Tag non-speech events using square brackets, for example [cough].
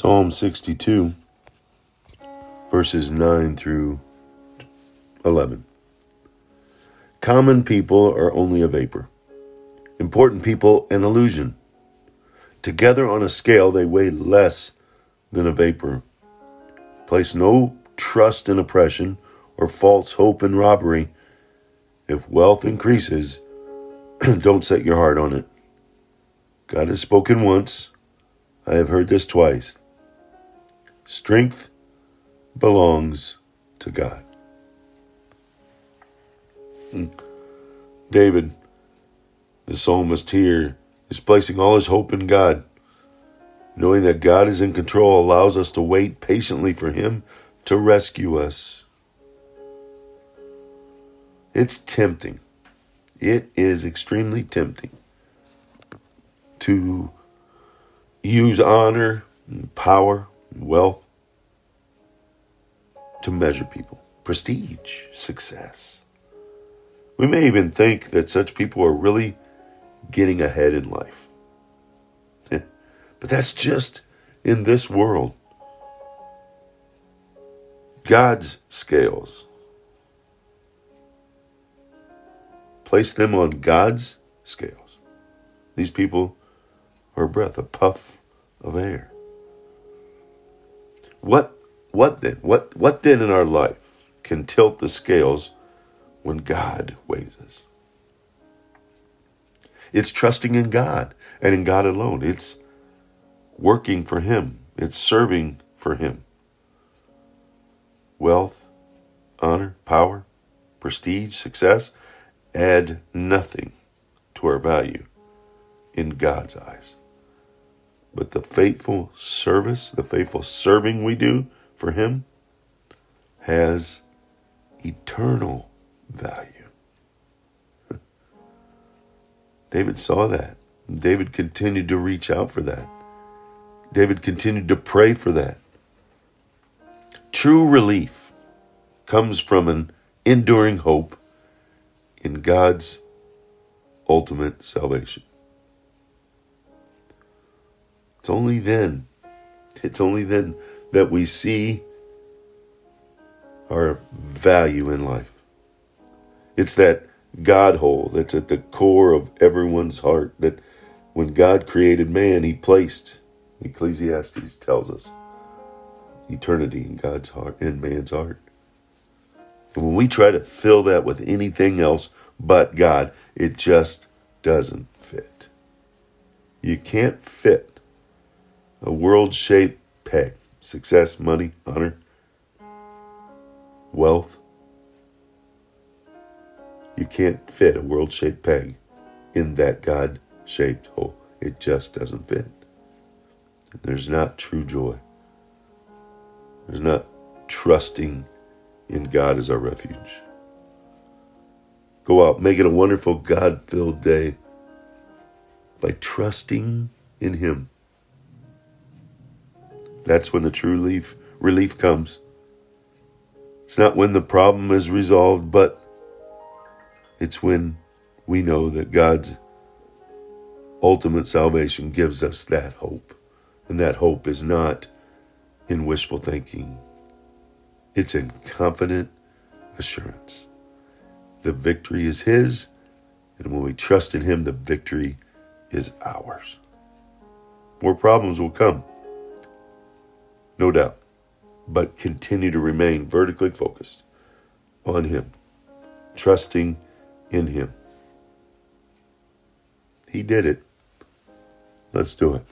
Psalm 62, verses 9 through 11. Common people are only a vapor, important people an illusion. Together on a scale, they weigh less than a vapor. Place no trust in oppression or false hope in robbery. If wealth increases, [clears throat] don't set your heart on it. God has spoken once. I have heard this twice. Strength belongs to God. Hmm. David, the psalmist here, is placing all his hope in God. Knowing that God is in control allows us to wait patiently for Him to rescue us. It's tempting. It is extremely tempting to use honor and power wealth to measure people, prestige, success. We may even think that such people are really getting ahead in life. [laughs] but that's just in this world. God's scales. Place them on God's scales. These people are a breath, a puff of air. What what then? What what then in our life can tilt the scales when God weighs us? It's trusting in God and in God alone. It's working for Him. It's serving for Him. Wealth, honor, power, prestige, success add nothing to our value in God's eyes. But the faithful service, the faithful serving we do for Him has eternal value. [laughs] David saw that. David continued to reach out for that. David continued to pray for that. True relief comes from an enduring hope in God's ultimate salvation. Only then, it's only then that we see our value in life. It's that God hole that's at the core of everyone's heart that when God created man, he placed, Ecclesiastes tells us, eternity in God's heart, in man's heart. And when we try to fill that with anything else but God, it just doesn't fit. You can't fit a world shaped peg success, money, honor, wealth, you can't fit a world shaped peg in that God shaped hole. It just doesn't fit. There's not true joy. There's not trusting in God as our refuge. Go out, make it a wonderful God filled day by trusting in Him. That's when the true relief, relief comes. It's not when the problem is resolved, but it's when we know that God's ultimate salvation gives us that hope. And that hope is not in wishful thinking, it's in confident assurance. The victory is His, and when we trust in Him, the victory is ours. More problems will come, no doubt, but continue to remain vertically focused on Him, trusting in Him. He did it. Let's do it.